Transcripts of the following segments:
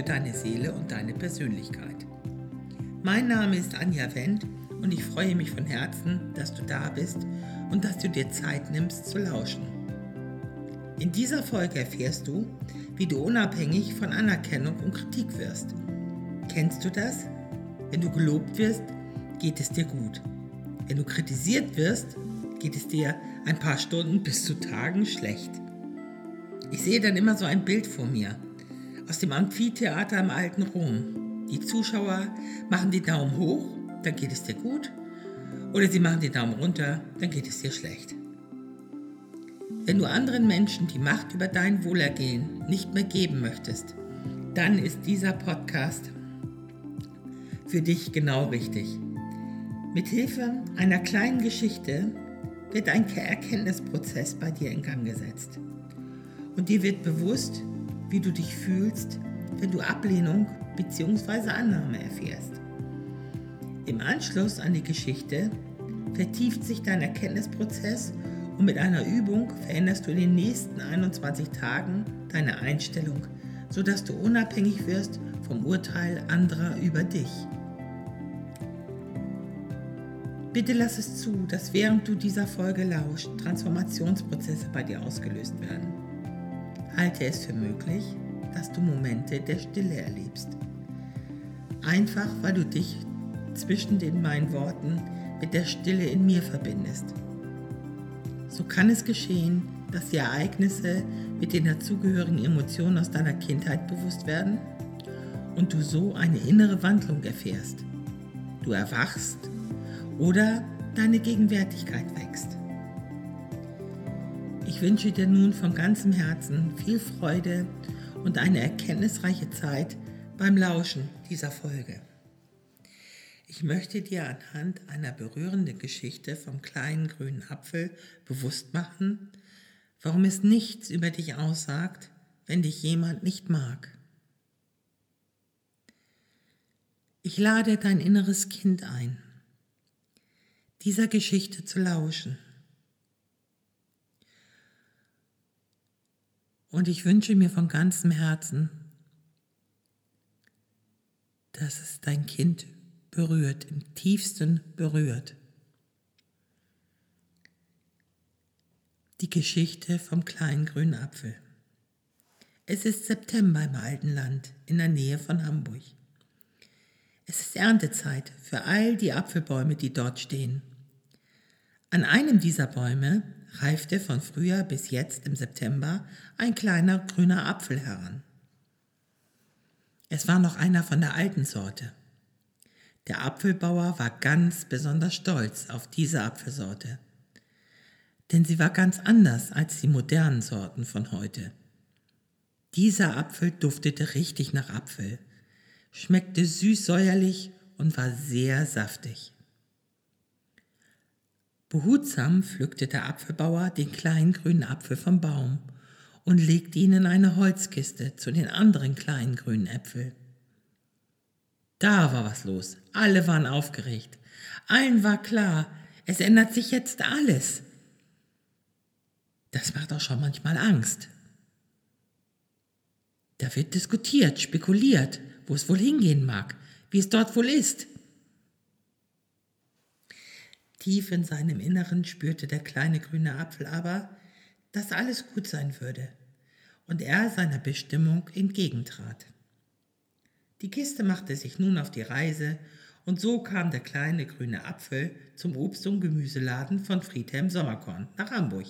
für deine Seele und deine Persönlichkeit. Mein Name ist Anja Wendt und ich freue mich von Herzen, dass du da bist und dass du dir Zeit nimmst zu lauschen. In dieser Folge erfährst du, wie du unabhängig von Anerkennung und Kritik wirst. Kennst du das? Wenn du gelobt wirst, geht es dir gut. Wenn du kritisiert wirst, geht es dir ein paar Stunden bis zu Tagen schlecht. Ich sehe dann immer so ein Bild vor mir aus dem Amphitheater im alten Rom. Die Zuschauer machen die Daumen hoch, dann geht es dir gut, oder sie machen die Daumen runter, dann geht es dir schlecht. Wenn du anderen Menschen die Macht über dein Wohlergehen nicht mehr geben möchtest, dann ist dieser Podcast für dich genau richtig. Mithilfe einer kleinen Geschichte wird ein Erkenntnisprozess bei dir in Gang gesetzt. Und dir wird bewusst, wie du dich fühlst, wenn du Ablehnung bzw. Annahme erfährst. Im Anschluss an die Geschichte vertieft sich dein Erkenntnisprozess und mit einer Übung veränderst du in den nächsten 21 Tagen deine Einstellung, sodass du unabhängig wirst vom Urteil anderer über dich. Bitte lass es zu, dass während du dieser Folge lauscht, Transformationsprozesse bei dir ausgelöst werden. Halte es für möglich, dass du Momente der Stille erlebst. Einfach weil du dich zwischen den meinen Worten mit der Stille in mir verbindest. So kann es geschehen, dass die Ereignisse mit den dazugehörigen Emotionen aus deiner Kindheit bewusst werden und du so eine innere Wandlung erfährst. Du erwachst oder deine Gegenwärtigkeit wächst. Ich wünsche dir nun von ganzem Herzen viel Freude und eine erkenntnisreiche Zeit beim Lauschen dieser Folge. Ich möchte dir anhand einer berührenden Geschichte vom kleinen grünen Apfel bewusst machen, warum es nichts über dich aussagt, wenn dich jemand nicht mag. Ich lade dein inneres Kind ein dieser Geschichte zu lauschen. Und ich wünsche mir von ganzem Herzen, dass es dein Kind berührt, im tiefsten berührt. Die Geschichte vom kleinen grünen Apfel. Es ist September im alten Land in der Nähe von Hamburg. Es ist Erntezeit für all die Apfelbäume, die dort stehen. An einem dieser Bäume reifte von Frühjahr bis jetzt im September ein kleiner grüner Apfel heran. Es war noch einer von der alten Sorte. Der Apfelbauer war ganz besonders stolz auf diese Apfelsorte, denn sie war ganz anders als die modernen Sorten von heute. Dieser Apfel duftete richtig nach Apfel, schmeckte süß-säuerlich und war sehr saftig. Behutsam pflückte der Apfelbauer den kleinen grünen Apfel vom Baum und legte ihn in eine Holzkiste zu den anderen kleinen grünen Äpfeln. Da war was los. Alle waren aufgeregt. Allen war klar, es ändert sich jetzt alles. Das macht auch schon manchmal Angst. Da wird diskutiert, spekuliert, wo es wohl hingehen mag, wie es dort wohl ist. Tief in seinem Inneren spürte der kleine grüne Apfel aber, dass alles gut sein würde und er seiner Bestimmung entgegentrat. Die Kiste machte sich nun auf die Reise und so kam der kleine grüne Apfel zum Obst- und Gemüseladen von Friedhelm Sommerkorn nach Hamburg.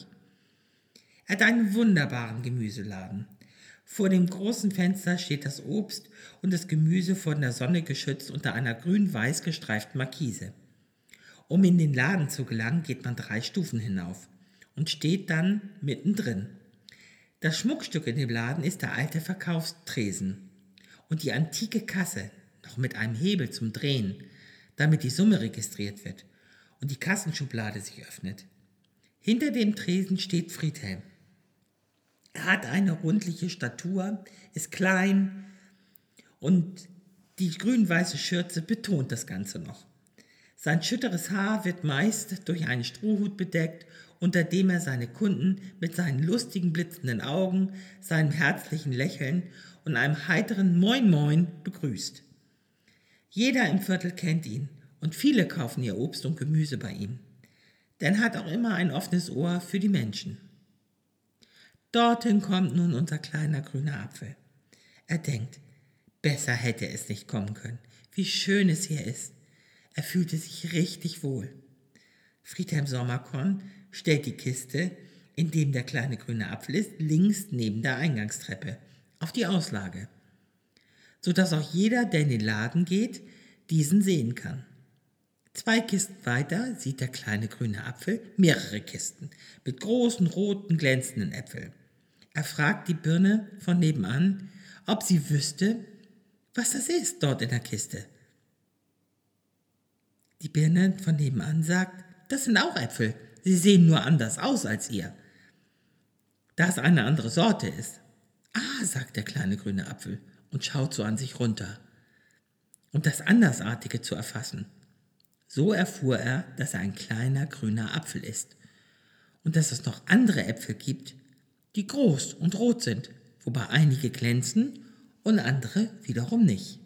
Er hat einen wunderbaren Gemüseladen. Vor dem großen Fenster steht das Obst und das Gemüse von der Sonne geschützt unter einer grün-weiß gestreiften Markise. Um in den Laden zu gelangen, geht man drei Stufen hinauf und steht dann mittendrin. Das Schmuckstück in dem Laden ist der alte Verkaufstresen und die antike Kasse, noch mit einem Hebel zum Drehen, damit die Summe registriert wird und die Kassenschublade sich öffnet. Hinter dem Tresen steht Friedhelm. Er hat eine rundliche Statur, ist klein und die grün-weiße Schürze betont das Ganze noch. Sein schütteres Haar wird meist durch einen Strohhut bedeckt unter dem er seine Kunden mit seinen lustigen blitzenden Augen, seinem herzlichen Lächeln und einem heiteren Moin Moin begrüßt. Jeder im Viertel kennt ihn und viele kaufen ihr Obst und Gemüse bei ihm. Denn er hat auch immer ein offenes Ohr für die Menschen. Dorthin kommt nun unser kleiner grüner Apfel. Er denkt, besser hätte es nicht kommen können. Wie schön es hier ist. Er fühlte sich richtig wohl. Friedhelm Sommerkorn stellt die Kiste, in dem der kleine grüne Apfel ist, links neben der Eingangstreppe auf die Auslage, sodass auch jeder, der in den Laden geht, diesen sehen kann. Zwei Kisten weiter sieht der kleine grüne Apfel mehrere Kisten mit großen roten glänzenden Äpfeln. Er fragt die Birne von nebenan, ob sie wüsste, was das ist dort in der Kiste. Die Birne von nebenan sagt, das sind auch Äpfel, sie sehen nur anders aus als ihr. Da es eine andere Sorte ist. Ah, sagt der kleine grüne Apfel und schaut so an sich runter. Um das Andersartige zu erfassen. So erfuhr er, dass er ein kleiner grüner Apfel ist und dass es noch andere Äpfel gibt, die groß und rot sind, wobei einige glänzen und andere wiederum nicht.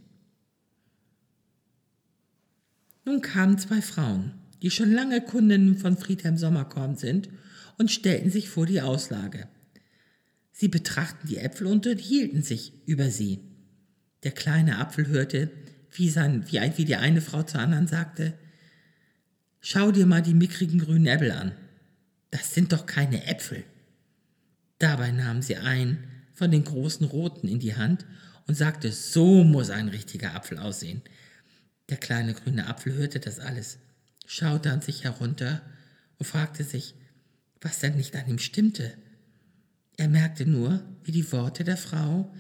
Nun kamen zwei Frauen, die schon lange Kundinnen von Friedhelm Sommerkorn sind, und stellten sich vor die Auslage. Sie betrachteten die Äpfel und unterhielten sich über sie. Der kleine Apfel hörte, wie, sein, wie, wie die eine Frau zur anderen sagte, Schau dir mal die mickrigen grünen Äpfel an. Das sind doch keine Äpfel. Dabei nahm sie einen von den großen roten in die Hand und sagte, so muss ein richtiger Apfel aussehen. Der kleine grüne Apfel hörte das alles, schaute an sich herunter und fragte sich, was denn nicht an ihm stimmte. Er merkte nur, wie die Worte der Frau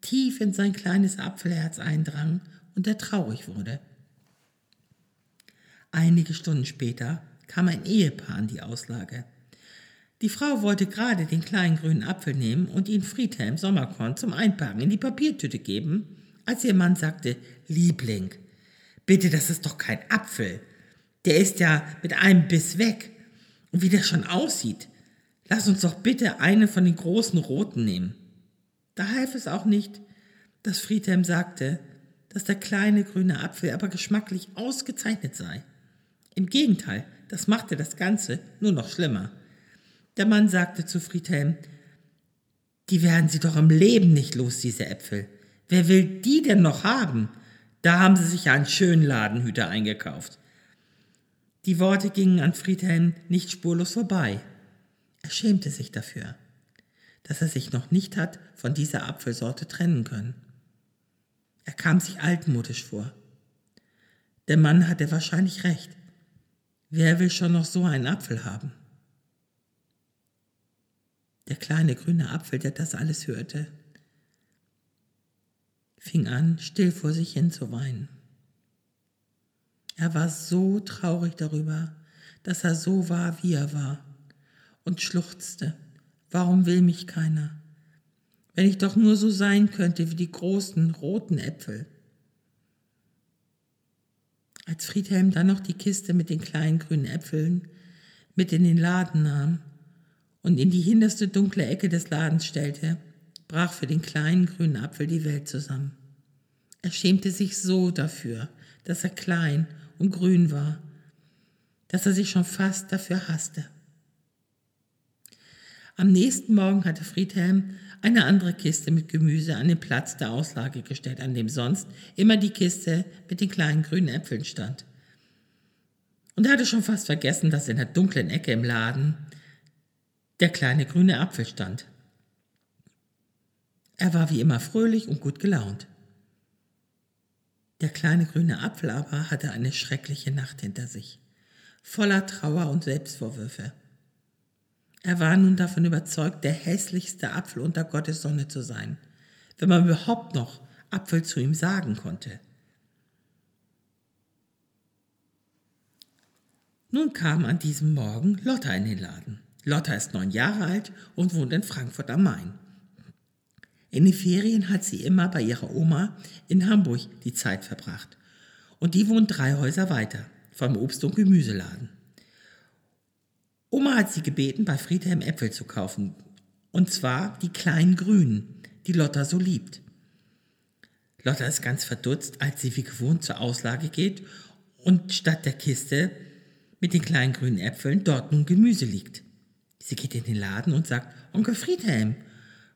tief in sein kleines Apfelherz eindrangen und er traurig wurde. Einige Stunden später kam ein Ehepaar an die Auslage. Die Frau wollte gerade den kleinen grünen Apfel nehmen und ihn Friedhelm Sommerkorn zum Einpacken in die Papiertüte geben, als ihr Mann sagte, Liebling, bitte, das ist doch kein Apfel. Der ist ja mit einem Biss weg. Und wie der schon aussieht, lass uns doch bitte eine von den großen roten nehmen. Da half es auch nicht, dass Friedhelm sagte, dass der kleine grüne Apfel aber geschmacklich ausgezeichnet sei. Im Gegenteil, das machte das Ganze nur noch schlimmer. Der Mann sagte zu Friedhelm, die werden Sie doch im Leben nicht los, diese Äpfel. Wer will die denn noch haben? Da haben Sie sich ja einen schönen Ladenhüter eingekauft. Die Worte gingen an Friedhelm nicht spurlos vorbei. Er schämte sich dafür, dass er sich noch nicht hat von dieser Apfelsorte trennen können. Er kam sich altmodisch vor. Der Mann hatte wahrscheinlich recht. Wer will schon noch so einen Apfel haben? Der kleine grüne Apfel, der das alles hörte, fing an, still vor sich hin zu weinen. Er war so traurig darüber, dass er so war, wie er war, und schluchzte, warum will mich keiner? Wenn ich doch nur so sein könnte wie die großen roten Äpfel. Als Friedhelm dann noch die Kiste mit den kleinen grünen Äpfeln mit in den Laden nahm und in die hinterste dunkle Ecke des Ladens stellte, brach für den kleinen grünen Apfel die Welt zusammen. Er schämte sich so dafür, dass er klein und grün war, dass er sich schon fast dafür hasste. Am nächsten Morgen hatte Friedhelm eine andere Kiste mit Gemüse an den Platz der Auslage gestellt, an dem sonst immer die Kiste mit den kleinen grünen Äpfeln stand. Und er hatte schon fast vergessen, dass in der dunklen Ecke im Laden der kleine grüne Apfel stand. Er war wie immer fröhlich und gut gelaunt. Der kleine grüne Apfel aber hatte eine schreckliche Nacht hinter sich, voller Trauer und Selbstvorwürfe. Er war nun davon überzeugt, der hässlichste Apfel unter Gottes Sonne zu sein, wenn man überhaupt noch Apfel zu ihm sagen konnte. Nun kam an diesem Morgen Lotta in den Laden. Lotta ist neun Jahre alt und wohnt in Frankfurt am Main. In den Ferien hat sie immer bei ihrer Oma in Hamburg die Zeit verbracht. Und die wohnt drei Häuser weiter vom Obst- und Gemüseladen. Oma hat sie gebeten, bei Friedhelm Äpfel zu kaufen. Und zwar die kleinen Grünen, die Lotta so liebt. Lotta ist ganz verdutzt, als sie wie gewohnt zur Auslage geht und statt der Kiste mit den kleinen grünen Äpfeln dort nun Gemüse liegt. Sie geht in den Laden und sagt, Onkel Friedhelm,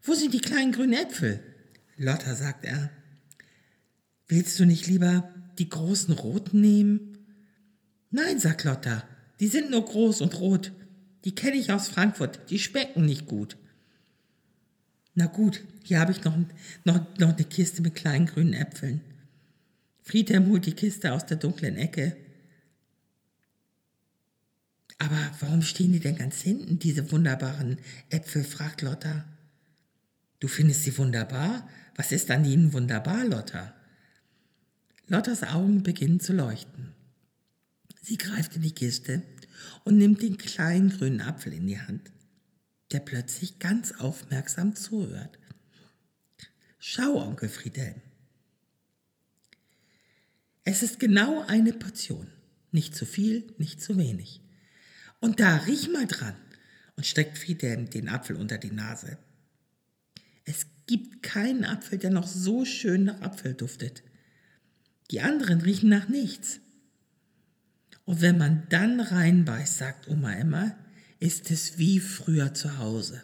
wo sind die kleinen grünen Äpfel? Lotta, sagt er, willst du nicht lieber die großen roten nehmen? Nein, sagt Lotta, die sind nur groß und rot. Die kenne ich aus Frankfurt, die schmecken nicht gut. Na gut, hier habe ich noch, noch, noch eine Kiste mit kleinen grünen Äpfeln. Friedhelm holt die Kiste aus der dunklen Ecke. Aber warum stehen die denn ganz hinten, diese wunderbaren Äpfel? fragt Lotta. Du findest sie wunderbar? Was ist an ihnen wunderbar, Lotta? Lottas Augen beginnen zu leuchten. Sie greift in die Kiste und nimmt den kleinen grünen Apfel in die Hand, der plötzlich ganz aufmerksam zuhört. Schau, Onkel Friedhelm. Es ist genau eine Portion. Nicht zu viel, nicht zu wenig. Und da riech mal dran und steckt Friedhelm den Apfel unter die Nase. Es gibt keinen Apfel, der noch so schön nach Apfel duftet. Die anderen riechen nach nichts. Und wenn man dann reinbeißt, sagt Oma immer, ist es wie früher zu Hause.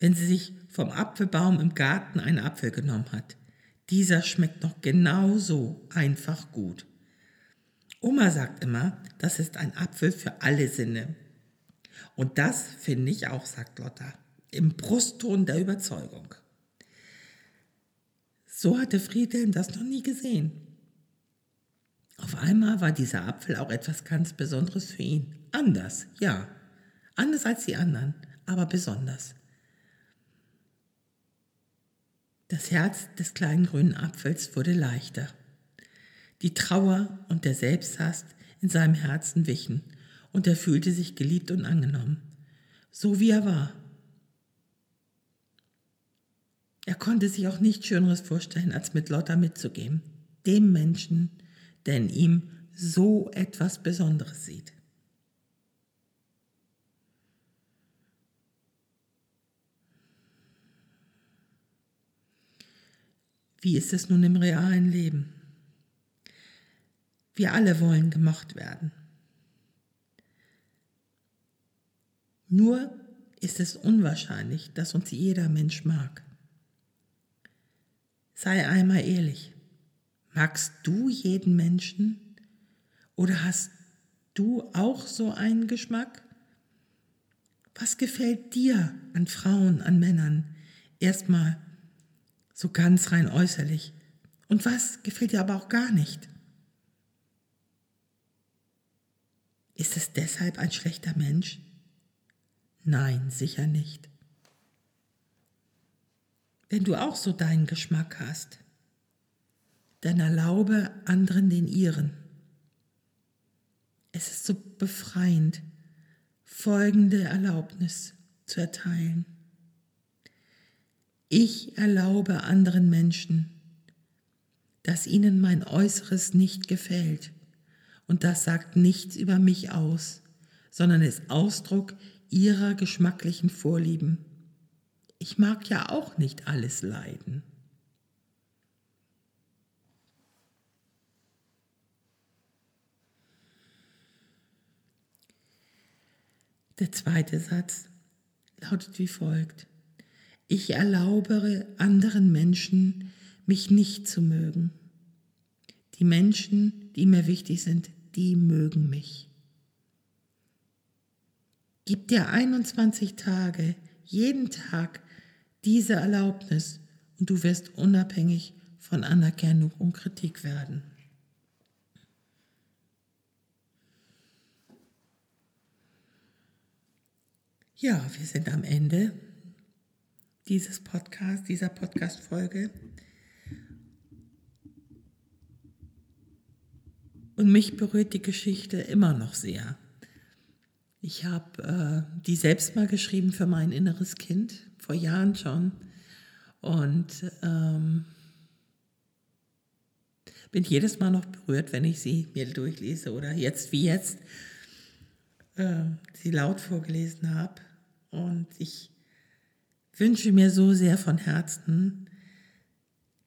Wenn sie sich vom Apfelbaum im Garten einen Apfel genommen hat, dieser schmeckt noch genauso einfach gut. Oma sagt immer, das ist ein Apfel für alle Sinne. Und das finde ich auch, sagt Lotta, im Brustton der Überzeugung. So hatte Friedhelm das noch nie gesehen. Auf einmal war dieser Apfel auch etwas ganz Besonderes für ihn. Anders, ja. Anders als die anderen, aber besonders. Das Herz des kleinen grünen Apfels wurde leichter. Die Trauer und der Selbsthass in seinem Herzen wichen und er fühlte sich geliebt und angenommen, so wie er war. Er konnte sich auch nichts Schöneres vorstellen, als mit Lotta mitzugehen, dem Menschen, der in ihm so etwas Besonderes sieht. Wie ist es nun im realen Leben? Wir alle wollen gemocht werden. Nur ist es unwahrscheinlich, dass uns jeder Mensch mag. Sei einmal ehrlich. Magst du jeden Menschen? Oder hast du auch so einen Geschmack? Was gefällt dir an Frauen, an Männern? Erstmal so ganz rein äußerlich. Und was gefällt dir aber auch gar nicht? Ist es deshalb ein schlechter Mensch? Nein, sicher nicht. Wenn du auch so deinen Geschmack hast, dann erlaube anderen den ihren. Es ist so befreiend, folgende Erlaubnis zu erteilen. Ich erlaube anderen Menschen, dass ihnen mein Äußeres nicht gefällt. Und das sagt nichts über mich aus, sondern ist Ausdruck ihrer geschmacklichen Vorlieben. Ich mag ja auch nicht alles leiden. Der zweite Satz lautet wie folgt. Ich erlaube anderen Menschen, mich nicht zu mögen. Die Menschen, die mir wichtig sind, die mögen mich. Gib dir 21 Tage, jeden Tag diese Erlaubnis und du wirst unabhängig von Anerkennung und Kritik werden. Ja, wir sind am Ende dieses Podcast, dieser Podcast-Folge. Und mich berührt die Geschichte immer noch sehr. Ich habe äh, die selbst mal geschrieben für mein inneres Kind, vor Jahren schon. Und ähm, bin jedes Mal noch berührt, wenn ich sie mir durchlese oder jetzt wie jetzt äh, sie laut vorgelesen habe. Und ich wünsche mir so sehr von Herzen,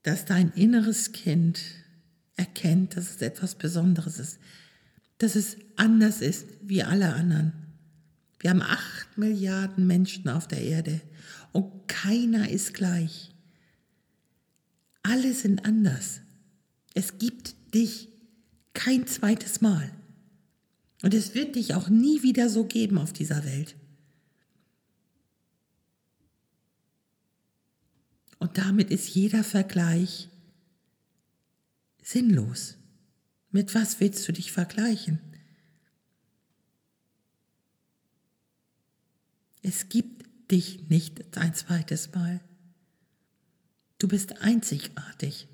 dass dein inneres Kind erkennt, dass es etwas Besonderes ist, dass es anders ist wie alle anderen. Wir haben acht Milliarden Menschen auf der Erde und keiner ist gleich. Alle sind anders. Es gibt dich kein zweites Mal. Und es wird dich auch nie wieder so geben auf dieser Welt. Und damit ist jeder Vergleich sinnlos. Mit was willst du dich vergleichen? Es gibt dich nicht ein zweites Mal. Du bist einzigartig,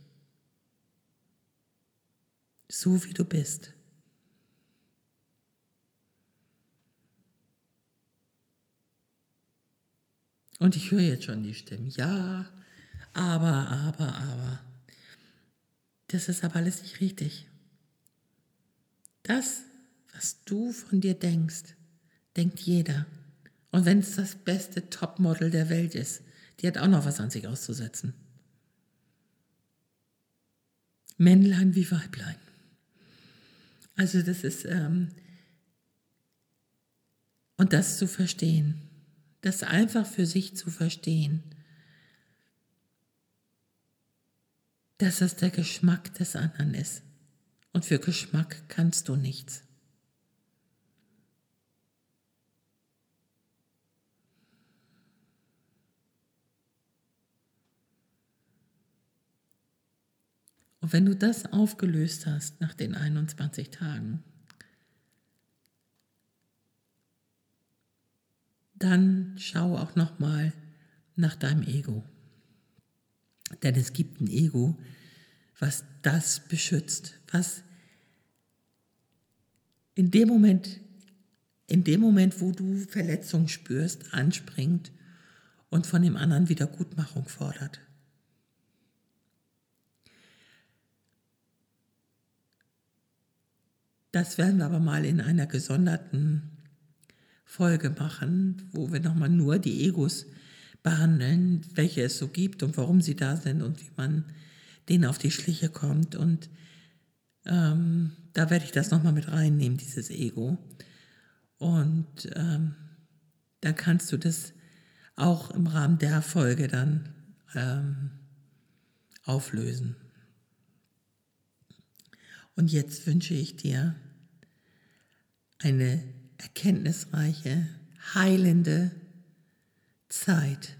so wie du bist. Und ich höre jetzt schon die Stimmen. Ja, aber, aber, aber. Das ist aber alles nicht richtig. Das, was du von dir denkst, denkt jeder. Und wenn es das beste Topmodel der Welt ist, die hat auch noch was an sich auszusetzen. Männlein wie Weiblein. Also das ist, ähm, und das zu verstehen, das einfach für sich zu verstehen, dass es der Geschmack des anderen ist. Und für Geschmack kannst du nichts. Und wenn du das aufgelöst hast nach den 21 Tagen, dann schau auch noch mal nach deinem Ego. Denn es gibt ein Ego, was das beschützt, was in dem Moment, in dem Moment, wo du Verletzung spürst, anspringt und von dem anderen Wiedergutmachung fordert. Das werden wir aber mal in einer gesonderten Folge machen, wo wir nochmal nur die Egos behandeln, welche es so gibt und warum sie da sind und wie man denen auf die Schliche kommt. Und ähm, da werde ich das nochmal mit reinnehmen, dieses Ego. Und ähm, dann kannst du das auch im Rahmen der Folge dann ähm, auflösen. Und jetzt wünsche ich dir eine erkenntnisreiche, heilende Zeit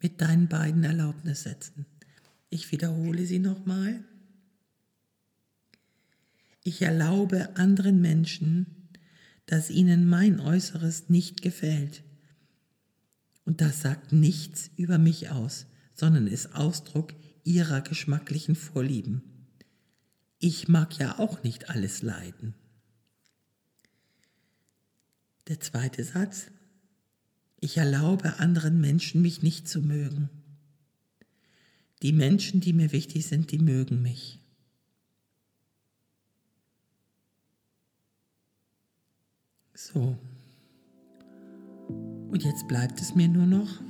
mit deinen beiden Erlaubnissätzen. Ich wiederhole sie nochmal. Ich erlaube anderen Menschen, dass ihnen mein Äußeres nicht gefällt. Und das sagt nichts über mich aus, sondern ist Ausdruck ihrer geschmacklichen Vorlieben. Ich mag ja auch nicht alles leiden. Der zweite Satz. Ich erlaube anderen Menschen, mich nicht zu mögen. Die Menschen, die mir wichtig sind, die mögen mich. So. Und jetzt bleibt es mir nur noch,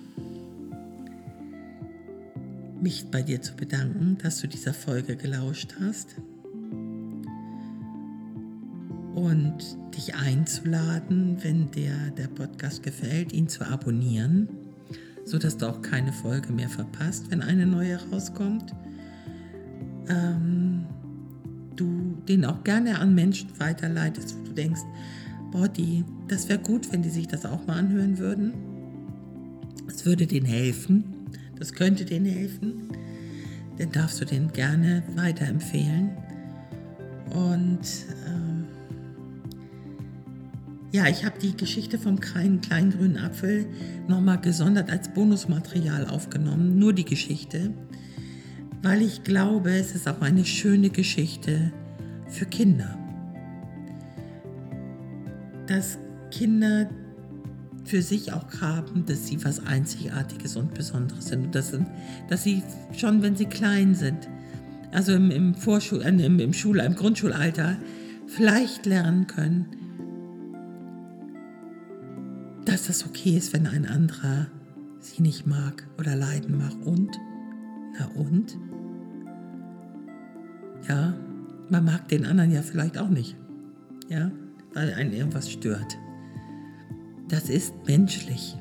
mich bei dir zu bedanken, dass du dieser Folge gelauscht hast und dich einzuladen, wenn dir der Podcast gefällt, ihn zu abonnieren, sodass du auch keine Folge mehr verpasst, wenn eine neue rauskommt. Ähm, du den auch gerne an Menschen weiterleitest, wo du denkst, boah, das wäre gut, wenn die sich das auch mal anhören würden. Es würde denen helfen, das könnte denen helfen. Dann darfst du den gerne weiterempfehlen. Und ja, ich habe die Geschichte vom kleinen, kleinen grünen Apfel nochmal gesondert als Bonusmaterial aufgenommen, nur die Geschichte, weil ich glaube, es ist auch eine schöne Geschichte für Kinder. Dass Kinder für sich auch haben, dass sie was Einzigartiges und Besonderes sind. Und dass, dass sie schon, wenn sie klein sind, also im, im, Vorschul, äh, im, im, Schul, im Grundschulalter, vielleicht lernen können, dass es okay ist, wenn ein anderer sie nicht mag oder leiden mag. Und? Na und? Ja, man mag den anderen ja vielleicht auch nicht. Ja, weil einen irgendwas stört. Das ist menschlich.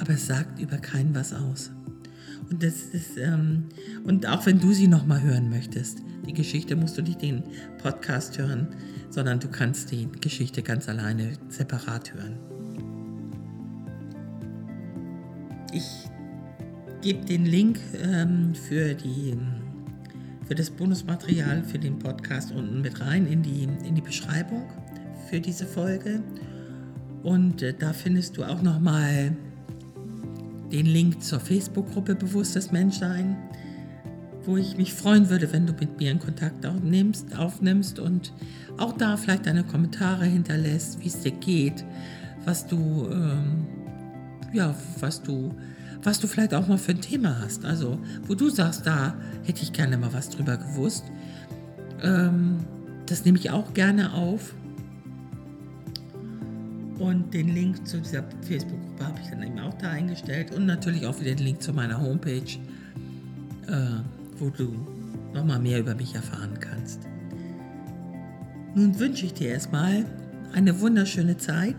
Aber es sagt über keinen was aus. Und, das ist, ähm, und auch wenn du sie nochmal hören möchtest, die Geschichte musst du nicht den Podcast hören, sondern du kannst die Geschichte ganz alleine separat hören. Ich gebe den Link ähm, für, die, für das Bonusmaterial für den Podcast unten mit rein in die, in die Beschreibung für diese Folge. Und äh, da findest du auch nochmal den Link zur Facebook-Gruppe Bewusstes Menschsein, wo ich mich freuen würde, wenn du mit mir in Kontakt aufnimmst, aufnimmst und auch da vielleicht deine Kommentare hinterlässt, wie es dir geht, was du, ähm, ja, was du, was du vielleicht auch mal für ein Thema hast. Also, wo du sagst, da hätte ich gerne mal was drüber gewusst. Ähm, das nehme ich auch gerne auf. Und den Link zu dieser Facebook-Gruppe habe ich dann eben auch da eingestellt. Und natürlich auch wieder den Link zu meiner Homepage, äh, wo du nochmal mehr über mich erfahren kannst. Nun wünsche ich dir erstmal eine wunderschöne Zeit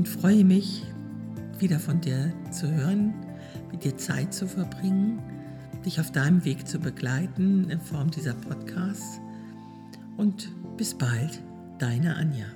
und freue mich, wieder von dir zu hören, mit dir Zeit zu verbringen, dich auf deinem Weg zu begleiten in Form dieser Podcasts. Und bis bald, deine Anja.